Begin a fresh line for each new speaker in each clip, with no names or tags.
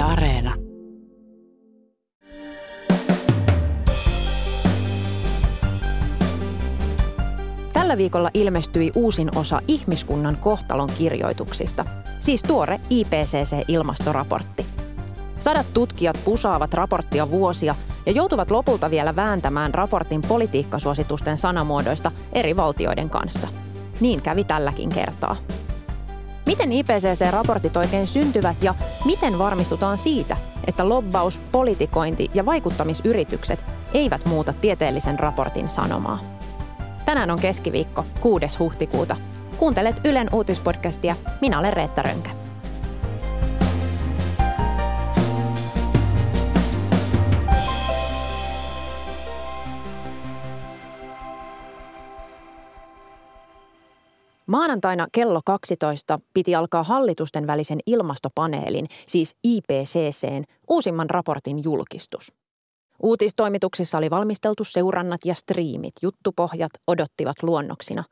Areena.
Tällä viikolla ilmestyi uusin osa ihmiskunnan kohtalon kirjoituksista, siis tuore IPCC-ilmastoraportti. Sadat tutkijat pusaavat raporttia vuosia ja joutuvat lopulta vielä vääntämään raportin politiikkasuositusten sanamuodoista eri valtioiden kanssa. Niin kävi tälläkin kertaa. Miten IPCC-raportit oikein syntyvät ja miten varmistutaan siitä, että lobbaus, politikointi ja vaikuttamisyritykset eivät muuta tieteellisen raportin sanomaa? Tänään on keskiviikko, 6. huhtikuuta. Kuuntelet Ylen uutispodcastia. Minä olen Reetta Rönkä. Maanantaina kello 12 piti alkaa hallitusten välisen ilmastopaneelin, siis IPCCn, uusimman raportin julkistus. Uutistoimituksissa oli valmisteltu seurannat ja striimit, juttupohjat odottivat luonnoksina.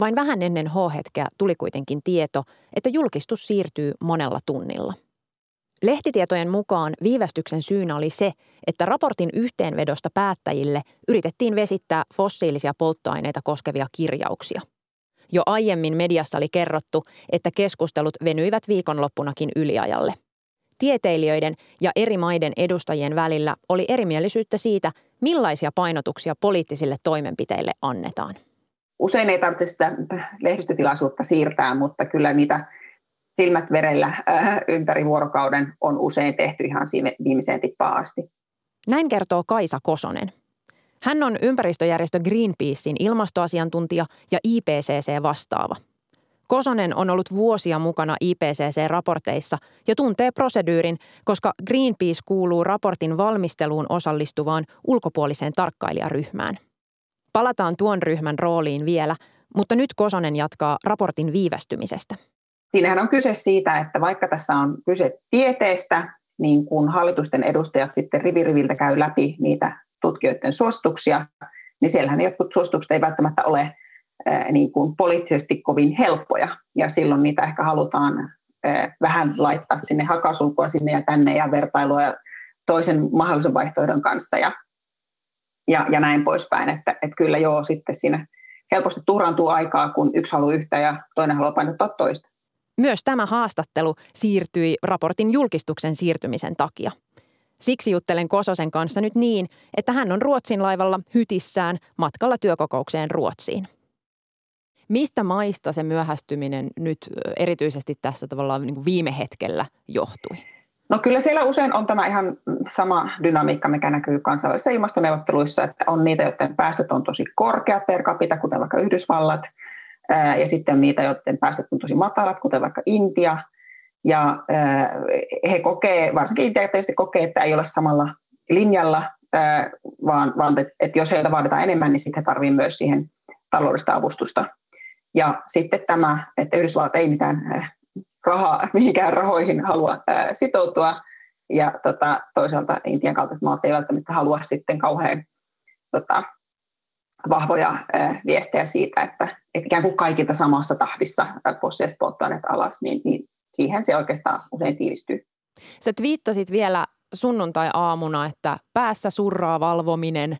Vain vähän ennen H-hetkeä tuli kuitenkin tieto, että julkistus siirtyy monella tunnilla. Lehtitietojen mukaan viivästyksen syynä oli se, että raportin yhteenvedosta päättäjille yritettiin vesittää fossiilisia polttoaineita koskevia kirjauksia – jo aiemmin mediassa oli kerrottu, että keskustelut venyivät viikonloppunakin yliajalle. Tieteilijöiden ja eri maiden edustajien välillä oli erimielisyyttä siitä, millaisia painotuksia poliittisille toimenpiteille annetaan.
Usein ei tarvitse sitä lehdistötilaisuutta siirtää, mutta kyllä niitä silmät verellä äh, ympäri vuorokauden on usein tehty ihan viimeiseen tippaan asti.
Näin kertoo Kaisa Kosonen. Hän on ympäristöjärjestö Greenpeacein ilmastoasiantuntija ja IPCC-vastaava. Kosonen on ollut vuosia mukana IPCC-raporteissa ja tuntee prosedyyrin, koska Greenpeace kuuluu raportin valmisteluun osallistuvaan ulkopuoliseen tarkkailijaryhmään. Palataan tuon ryhmän rooliin vielä, mutta nyt Kosonen jatkaa raportin viivästymisestä.
Siinähän on kyse siitä, että vaikka tässä on kyse tieteestä, niin kun hallitusten edustajat sitten riviriviltä käy läpi niitä tutkijoiden suostuksia, niin siellähän jotkut suostukset ei välttämättä ole niin kuin poliittisesti kovin helppoja, ja silloin niitä ehkä halutaan vähän laittaa sinne hakasulkua sinne ja tänne ja vertailua ja toisen mahdollisen vaihtoehdon kanssa ja, ja, ja näin poispäin, että, että kyllä joo sitten siinä helposti tuhraantuu aikaa, kun yksi haluaa yhtä ja toinen haluaa painottaa toista.
Myös tämä haastattelu siirtyi raportin julkistuksen siirtymisen takia – Siksi juttelen Kososen kanssa nyt niin, että hän on Ruotsin laivalla hytissään matkalla työkokoukseen Ruotsiin. Mistä maista se myöhästyminen nyt erityisesti tässä tavallaan niin viime hetkellä johtui?
No kyllä siellä usein on tämä ihan sama dynamiikka, mikä näkyy kansainvälisissä ilmastoneuvotteluissa, että on niitä, joiden päästöt on tosi korkeat per capita, kuten vaikka Yhdysvallat, ja sitten niitä, joiden päästöt on tosi matalat, kuten vaikka Intia – ja he kokee, varsinkin tietysti kokee, että ei ole samalla linjalla, vaan, vaan että jos heiltä vaaditaan enemmän, niin sitten he tarvitsevat myös siihen taloudellista avustusta. Ja sitten tämä, että Yhdysvallat ei mitään rahaa, mihinkään rahoihin halua sitoutua, ja tota, toisaalta Intian kaltaiset maat ei välttämättä halua sitten kauhean tota, vahvoja viestejä siitä, että, että ikään kuin kaikilta samassa tahdissa fossiiliset polttoaineet alas, niin, niin siihen se oikeastaan usein tiivistyy.
Sä twiittasit vielä sunnuntai-aamuna, että päässä surraa valvominen.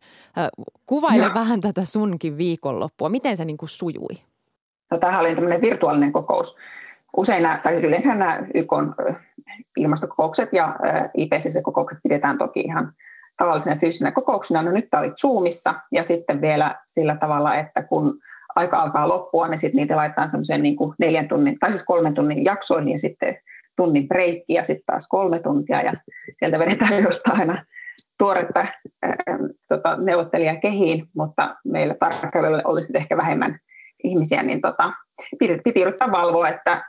Kuvaile no. vähän tätä sunkin viikonloppua. Miten se niin kuin sujui?
No, tämähän oli tämmöinen virtuaalinen kokous. Usein nämä, tai yleensä nämä YK ilmastokokoukset ja IPCC-kokoukset pidetään toki ihan tavallisena fyysisenä kokouksena. No nyt tämä oli Zoomissa ja sitten vielä sillä tavalla, että kun aika alkaa loppua, niin sitten niitä laitetaan semmoiseen niin kuin neljän tunnin, tai siis kolmen tunnin jaksoihin ja sitten tunnin breikki ja sitten taas kolme tuntia ja sieltä vedetään jostain aina tuoretta ää, tota, neuvottelijaa kehiin, mutta meillä tarkkailijoille olisi ehkä vähemmän ihmisiä, niin tota, piti, piti yrittää valvoa, että,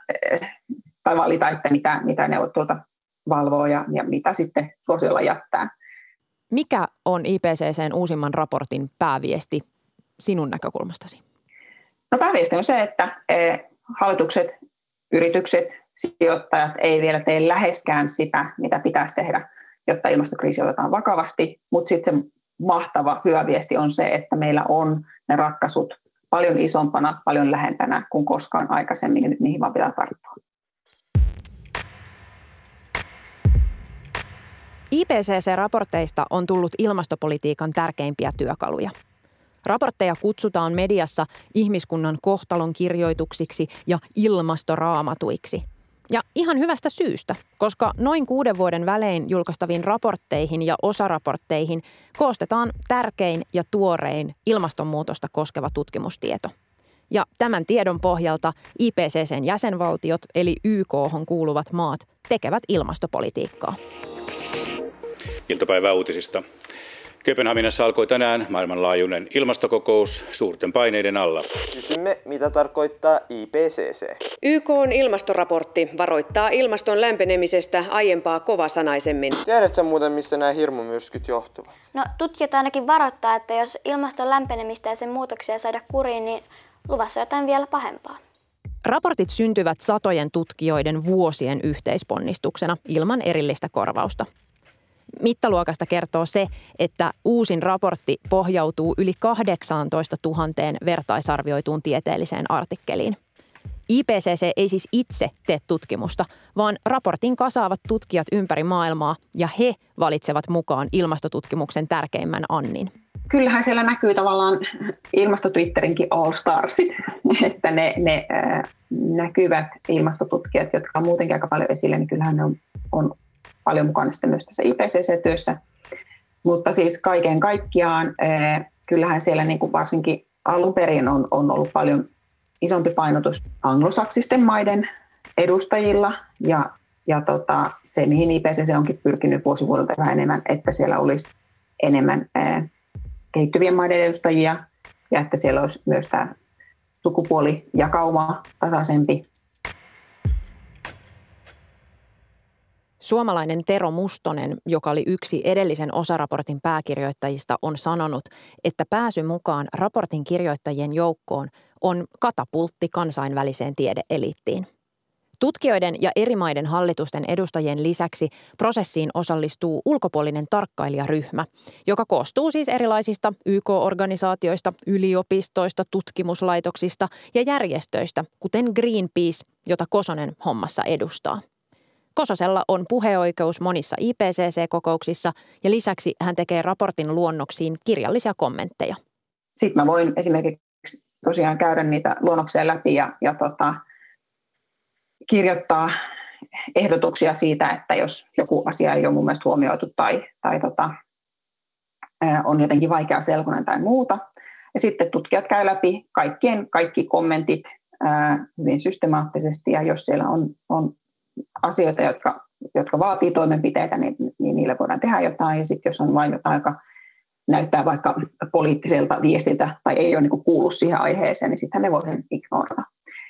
tai valita, että mitä, mitä neuvottelulta valvoo ja, ja mitä sitten suosiolla jättää.
Mikä on IPCCn uusimman raportin pääviesti sinun näkökulmastasi?
No pääviesti on se, että e, hallitukset, yritykset, sijoittajat ei vielä tee läheskään sitä, mitä pitäisi tehdä, jotta ilmastokriisi otetaan vakavasti. Mutta sitten se mahtava hyvä viesti on se, että meillä on ne ratkaisut paljon isompana, paljon lähempänä kuin koskaan aikaisemmin, ja nyt niihin vaan pitää tarttua.
IPCC-raporteista on tullut ilmastopolitiikan tärkeimpiä työkaluja. Raportteja kutsutaan mediassa ihmiskunnan kohtalon kirjoituksiksi ja ilmastoraamatuiksi. Ja ihan hyvästä syystä, koska noin kuuden vuoden välein julkaistaviin raportteihin ja osaraportteihin koostetaan tärkein ja tuorein ilmastonmuutosta koskeva tutkimustieto. Ja tämän tiedon pohjalta IPCCn jäsenvaltiot eli YK kuuluvat maat tekevät ilmastopolitiikkaa.
Iltapäivää uutisista. Kööpenhaminassa alkoi tänään maailmanlaajuinen ilmastokokous suurten paineiden alla.
Kysymme, mitä tarkoittaa IPCC.
YK on ilmastoraportti varoittaa ilmaston lämpenemisestä aiempaa kovasanaisemmin.
Tiedätkö muuten, missä nämä hirmumyrskyt johtuvat?
No, tutkijat ainakin varoittaa, että jos ilmaston lämpenemistä ja sen muutoksia saada kuriin, niin luvassa jotain vielä pahempaa.
Raportit syntyvät satojen tutkijoiden vuosien yhteisponnistuksena ilman erillistä korvausta. Mittaluokasta kertoo se, että uusin raportti pohjautuu yli 18 000 vertaisarvioituun tieteelliseen artikkeliin. IPCC ei siis itse tee tutkimusta, vaan raportin kasaavat tutkijat ympäri maailmaa ja he valitsevat mukaan ilmastotutkimuksen tärkeimmän annin.
Kyllähän siellä näkyy tavallaan ilmastotwitterinkin all starsit, että ne, ne äh, näkyvät ilmastotutkijat, jotka on muutenkin aika paljon esillä, niin kyllähän ne on, on paljon mukana sitten myös tässä IPCC-työssä. Mutta siis kaiken kaikkiaan kyllähän siellä niin kuin varsinkin alun perin on, on ollut paljon isompi painotus anglosaksisten maiden edustajilla ja, ja tota, se, mihin IPCC onkin pyrkinyt vuosivuodelta vähän enemmän, että siellä olisi enemmän ää, kehittyvien maiden edustajia ja että siellä olisi myös tämä sukupuolijakauma tasaisempi
Suomalainen Tero Mustonen, joka oli yksi edellisen osaraportin pääkirjoittajista, on sanonut, että pääsy mukaan raportin kirjoittajien joukkoon on katapultti kansainväliseen tiedeeliittiin. Tutkijoiden ja eri maiden hallitusten edustajien lisäksi prosessiin osallistuu ulkopuolinen tarkkailijaryhmä, joka koostuu siis erilaisista YK-organisaatioista, yliopistoista, tutkimuslaitoksista ja järjestöistä, kuten Greenpeace, jota Kosonen hommassa edustaa. Kososella on puheoikeus monissa IPCC-kokouksissa ja lisäksi hän tekee raportin luonnoksiin kirjallisia kommentteja.
Sitten mä voin esimerkiksi tosiaan käydä niitä luonnoksia läpi ja, ja tota, kirjoittaa ehdotuksia siitä, että jos joku asia ei ole mun mielestä huomioitu tai, tai tota, on jotenkin vaikea selkoinen tai muuta. Ja sitten tutkijat käy läpi kaikkien, kaikki kommentit ää, hyvin systemaattisesti ja jos siellä on, on asioita, jotka, jotka vaatii toimenpiteitä, niin, niin niillä voidaan tehdä jotain. Ja sitten jos on vain jotain, joka näyttää vaikka poliittiselta viestiltä tai ei ole niin kuullut siihen aiheeseen, niin sitten ne voi ignorata.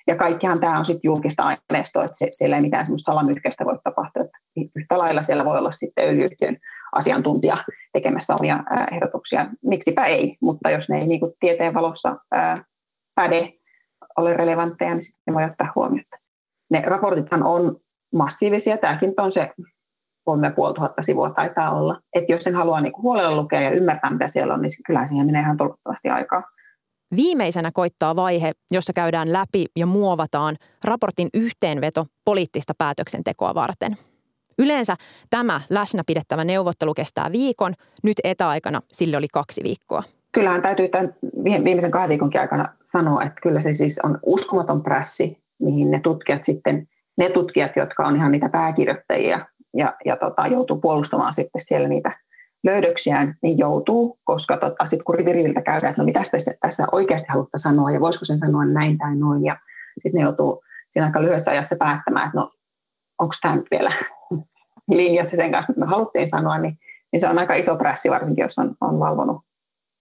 Ja kaikkihan tämä on sitten julkista aineistoa, että se, siellä ei mitään semmoista salamyhkäistä voi tapahtua. Että yhtä lailla siellä voi olla sitten öljyyhtiön asiantuntija tekemässä omia ehdotuksia. Miksipä ei, mutta jos ne ei niin tieteen valossa päde, ole relevantteja, niin sitten ne voi ottaa huomioon. Ne raportithan on massiivisia. Tämäkin on se 3500 sivua taitaa olla. Että jos sen haluaa niin huolella lukea ja ymmärtää, mitä siellä on, niin kyllä siihen menee ihan tolkuttomasti aikaa.
Viimeisenä koittaa vaihe, jossa käydään läpi ja muovataan raportin yhteenveto poliittista päätöksentekoa varten. Yleensä tämä läsnä pidettävä neuvottelu kestää viikon, nyt etäaikana sille oli kaksi viikkoa.
Kyllähän täytyy tämän viimeisen kahden viikonkin aikana sanoa, että kyllä se siis on uskomaton prässi, mihin ne tutkijat sitten ne tutkijat, jotka on ihan niitä pääkirjoittajia ja, ja tota, joutuu puolustamaan sitten siellä niitä löydöksiään, niin joutuu, koska tota, sitten kun riviriviltä käydään, että no mitä tässä, tässä oikeasti halutta sanoa ja voisiko sen sanoa näin tai noin ja sitten ne joutuu siinä aika lyhyessä ajassa päättämään, että no onko tämä vielä linjassa sen kanssa, mitä me haluttiin sanoa, niin, niin se on aika iso prässi varsinkin, jos on, on valvonut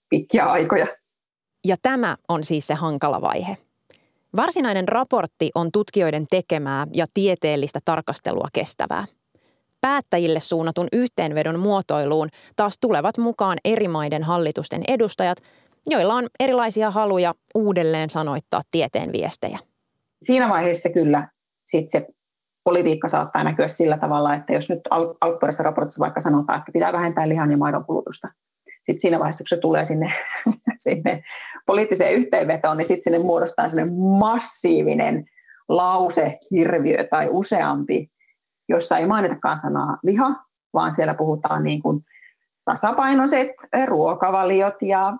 pitkiä aikoja.
Ja tämä on siis se hankala vaihe. Varsinainen raportti on tutkijoiden tekemää ja tieteellistä tarkastelua kestävää. Päättäjille suunnatun yhteenvedon muotoiluun taas tulevat mukaan eri maiden hallitusten edustajat, joilla on erilaisia haluja uudelleen sanoittaa tieteen viestejä.
Siinä vaiheessa kyllä sit se politiikka saattaa näkyä sillä tavalla, että jos nyt alkuperäisessä raportissa vaikka sanotaan, että pitää vähentää lihan ja maidon kulutusta, sitten siinä vaiheessa, kun se tulee sinne, sinne poliittiseen yhteenvetoon, niin sitten sinne muodostaa sinne massiivinen lause, hirviö tai useampi, jossa ei mainitakaan sanaa liha, vaan siellä puhutaan niin kuin tasapainoiset ruokavaliot ja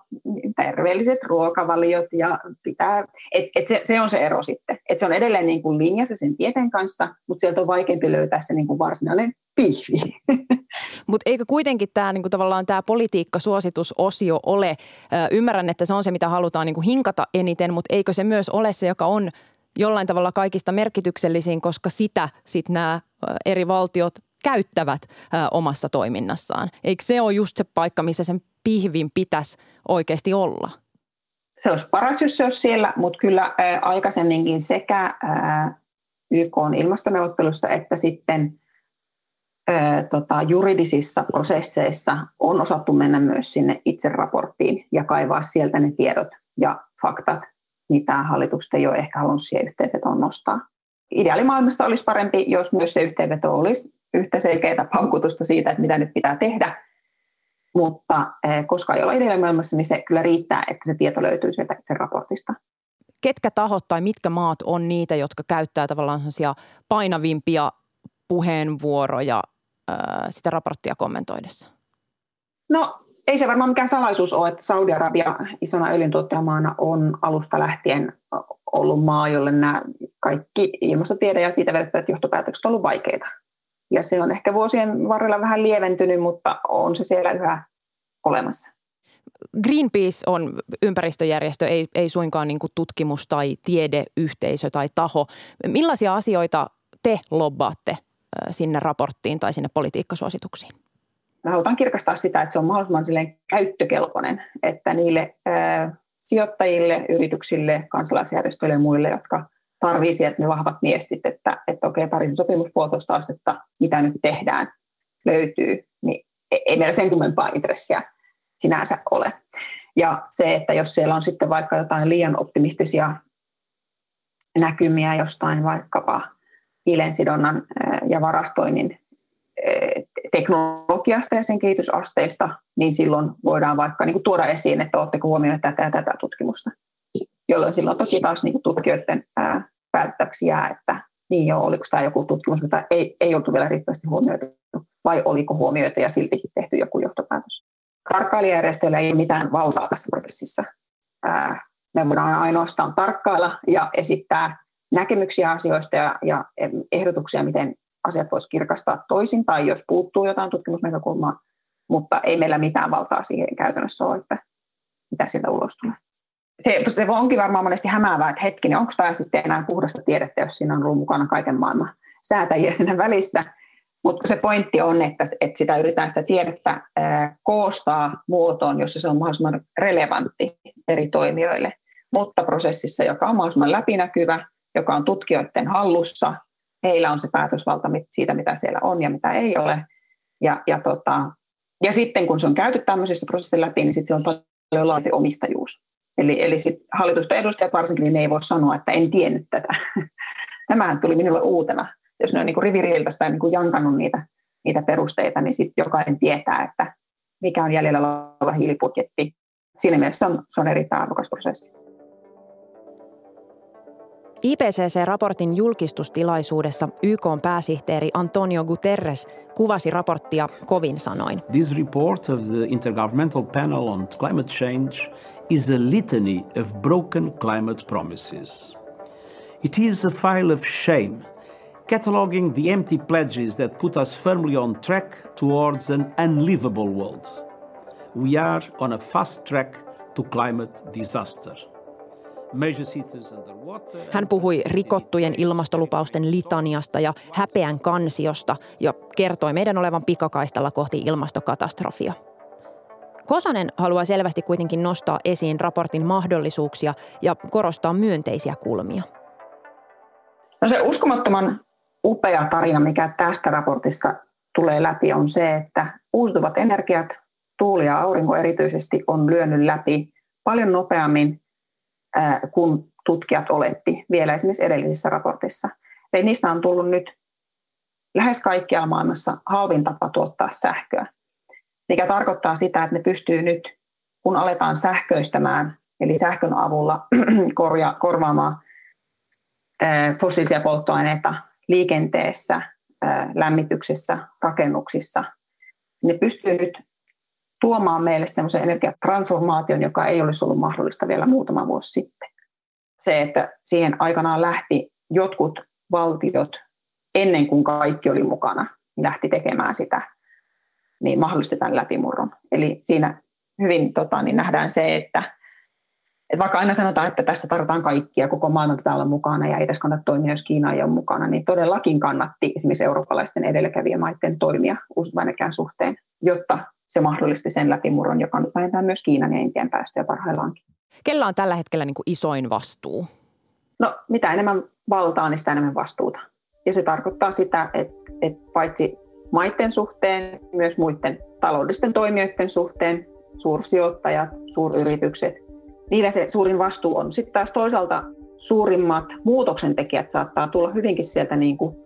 terveelliset ruokavaliot ja pitää, et, et se, se, on se ero sitten, että se on edelleen niin kuin linjassa sen tieteen kanssa, mutta sieltä on vaikeampi löytää se niin kuin varsinainen pihvi.
Mutta eikö kuitenkin tämä niinku tavallaan tämä politiikkasuositusosio ole, ö, ymmärrän, että se on se, mitä halutaan niinku hinkata eniten, mutta eikö se myös ole se, joka on jollain tavalla kaikista merkityksellisin, koska sitä sitten nämä eri valtiot käyttävät ö, omassa toiminnassaan. Eikö se ole just se paikka, missä sen pihvin pitäisi oikeasti olla?
Se olisi paras, jos se olisi siellä, mutta kyllä ä, aikaisemminkin sekä ä, YK on ilmastoneuvottelussa että sitten – tota, juridisissa prosesseissa on osattu mennä myös sinne itse raporttiin ja kaivaa sieltä ne tiedot ja faktat, mitä hallitukset ei ole ehkä halunnut siihen yhteenvetoon nostaa. Ideaalimaailmassa olisi parempi, jos myös se yhteenveto olisi yhtä selkeää paukutusta siitä, että mitä nyt pitää tehdä. Mutta koska ei olla ideaalimaailmassa, niin se kyllä riittää, että se tieto löytyy sieltä itse raportista
ketkä tahot tai mitkä maat on niitä, jotka käyttää tavallaan painavimpia puheenvuoroja sitä raporttia kommentoidessa?
No ei se varmaan mikään salaisuus ole, että Saudi-Arabia isona öljyntuottajamaana on alusta lähtien ollut maa, jolle nämä kaikki ilmastotiede ja siitä vedettävät johtopäätökset ovat olleet vaikeita. Ja se on ehkä vuosien varrella vähän lieventynyt, mutta on se siellä yhä olemassa.
Greenpeace on ympäristöjärjestö, ei, ei suinkaan niin kuin tutkimus- tai tiedeyhteisö tai taho. Millaisia asioita te lobbaatte sinne raporttiin tai sinne politiikkasuosituksiin?
Me halutaan kirkastaa sitä, että se on mahdollisimman käyttökelpoinen, että niille ää, sijoittajille, yrityksille, kansalaisjärjestöille ja muille, jotka tarvii sieltä ne vahvat viestit, että, että okei, Pariisin sopimus puolitoista astetta, mitä nyt tehdään, löytyy, niin ei meillä sen kummempaa intressiä sinänsä ole. Ja se, että jos siellä on sitten vaikka jotain liian optimistisia näkymiä jostain vaikkapa hiilensidonnan ja varastoinnin teknologiasta ja sen kehitysasteista, niin silloin voidaan vaikka niin tuoda esiin, että oletteko huomioineet tätä ja tätä tutkimusta. Jolloin silloin toki taas niin tutkijoiden päättäväksi jää, että niin joo, oliko tämä joku tutkimus, mitä ei, ei oltu vielä riittävästi huomioitu, vai oliko huomioitu ja silti tehty joku johtopäätös. Tarkkailijajärjestöillä ei ole mitään valtaa tässä prosessissa. Me voidaan ainoastaan tarkkailla ja esittää näkemyksiä asioista ja, ja ehdotuksia, miten asiat voisi kirkastaa toisin, tai jos puuttuu jotain tutkimusnäkökulmaa, mutta ei meillä mitään valtaa siihen käytännössä ole, että mitä sieltä ulos tulee. Se, se onkin varmaan monesti hämäävää, että hetkinen, onko tämä sitten enää puhdasta tiedettä, jos siinä on ollut mukana kaiken maailman säätäjiä siinä välissä. Mutta se pointti on, että, että sitä yritetään sitä tiedettä koostaa muotoon, jossa se on mahdollisimman relevantti eri toimijoille, mutta prosessissa, joka on mahdollisimman läpinäkyvä, joka on tutkijoiden hallussa. Heillä on se päätösvalta siitä, mitä siellä on ja mitä ei ole. Ja, ja, tota, ja sitten kun se on käyty tämmöisessä prosessissa läpi, niin sitten se on paljon laajempi omistajuus. Eli, eli sit hallitusten edustajat varsinkin, niin ne ei voi sanoa, että en tiennyt tätä. Tämähän tuli minulle uutena. Jos ne on niin riviriltä sitä niin jankannut niitä, niitä perusteita, niin sitten jokainen tietää, että mikä on jäljellä oleva hiilibudjetti. Siinä mielessä se on, se on erittäin arvokas prosessi.
IPCC-raportin julkistustilaisuudessa YK pääsihteeri Antonio Guterres kuvasi raporttia kovin sanoin.
This report of the Intergovernmental Panel on Climate Change is a litany of broken climate promises. It is a file of shame, cataloging the empty pledges that put us firmly on track towards an unlivable world. We are on a fast track to climate disaster.
Hän puhui rikottujen ilmastolupausten litaniasta ja häpeän kansiosta ja kertoi meidän olevan pikakaistalla kohti ilmastokatastrofia. Kosonen haluaa selvästi kuitenkin nostaa esiin raportin mahdollisuuksia ja korostaa myönteisiä kulmia.
No se uskomattoman upea tarina, mikä tästä raportista tulee läpi, on se, että uusiutuvat energiat, tuuli ja aurinko erityisesti, on lyönyt läpi paljon nopeammin kun tutkijat oletti vielä esimerkiksi edellisessä raportissa. Eli niistä on tullut nyt lähes kaikkialla maailmassa halvin tapa tuottaa sähköä, mikä tarkoittaa sitä, että ne pystyy nyt, kun aletaan sähköistämään, eli sähkön avulla korja, korvaamaan fossiilisia polttoaineita liikenteessä, lämmityksessä, rakennuksissa, ne pystyy nyt tuomaan meille semmoisen energiatransformaation, joka ei olisi ollut mahdollista vielä muutama vuosi sitten. Se, että siihen aikanaan lähti jotkut valtiot ennen kuin kaikki oli mukana, niin lähti tekemään sitä, niin mahdollistetaan läpimurron. Eli siinä hyvin tota, niin nähdään se, että, että vaikka aina sanotaan, että tässä tarvitaan kaikkia, koko maailman pitää olla mukana ja ei tässä kannata toimia, jos Kiina ei ole mukana, niin todellakin kannatti esimerkiksi eurooppalaisten edelläkävijämaiden toimia uusiutuvan suhteen, jotta se mahdollisti sen läpimurron, joka nyt vähentää myös Kiinan ja Intian päästöjä parhaillaankin.
Kellä on tällä hetkellä niin kuin isoin vastuu?
No mitä enemmän valtaa, niin sitä enemmän vastuuta. Ja se tarkoittaa sitä, että, että paitsi maiden suhteen, myös muiden taloudellisten toimijoiden suhteen, suursijoittajat, suuryritykset, niillä se suurin vastuu on. Sitten taas toisaalta suurimmat muutoksen tekijät saattaa tulla hyvinkin sieltä niin kuin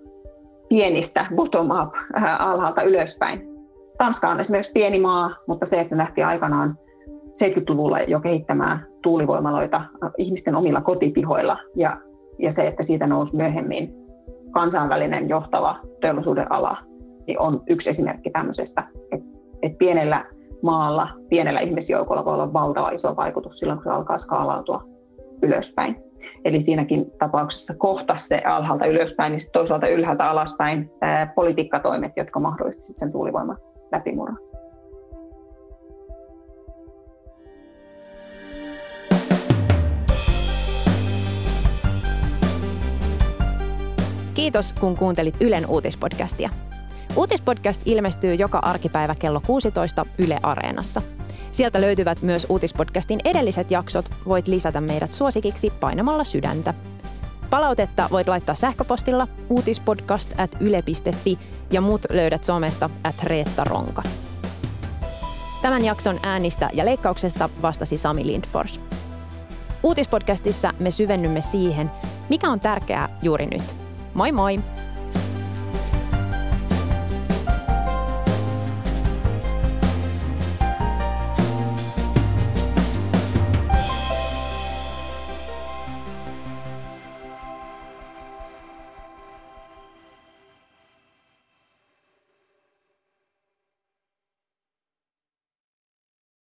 pienistä bottom-up, äh, alhaalta ylöspäin. Tanska on esimerkiksi pieni maa, mutta se, että lähti aikanaan 70-luvulla jo kehittämään tuulivoimaloita äh, ihmisten omilla kotipihoilla ja, ja se, että siitä nousi myöhemmin kansainvälinen johtava teollisuuden ala, niin on yksi esimerkki tämmöisestä, että, että pienellä maalla, pienellä ihmisjoukolla voi olla valtava iso vaikutus silloin, kun se alkaa skaalautua ylöspäin. Eli siinäkin tapauksessa kohta se alhaalta ylöspäin, niin toisaalta ylhäältä alaspäin ää, politiikkatoimet, jotka mahdollistivat sen tuulivoiman läpimurron.
Kiitos, kun kuuntelit Ylen uutispodcastia. Uutispodcast ilmestyy joka arkipäivä kello 16 Yle Areenassa. Sieltä löytyvät myös uutispodcastin edelliset jaksot. Voit lisätä meidät suosikiksi painamalla sydäntä. Palautetta voit laittaa sähköpostilla uutispodcast at yle.fi ja muut löydät somesta at Reetta Ronka. Tämän jakson äänistä ja leikkauksesta vastasi Sami Lindfors. Uutispodcastissa me syvennymme siihen, mikä on tärkeää juuri nyt. Moi moi!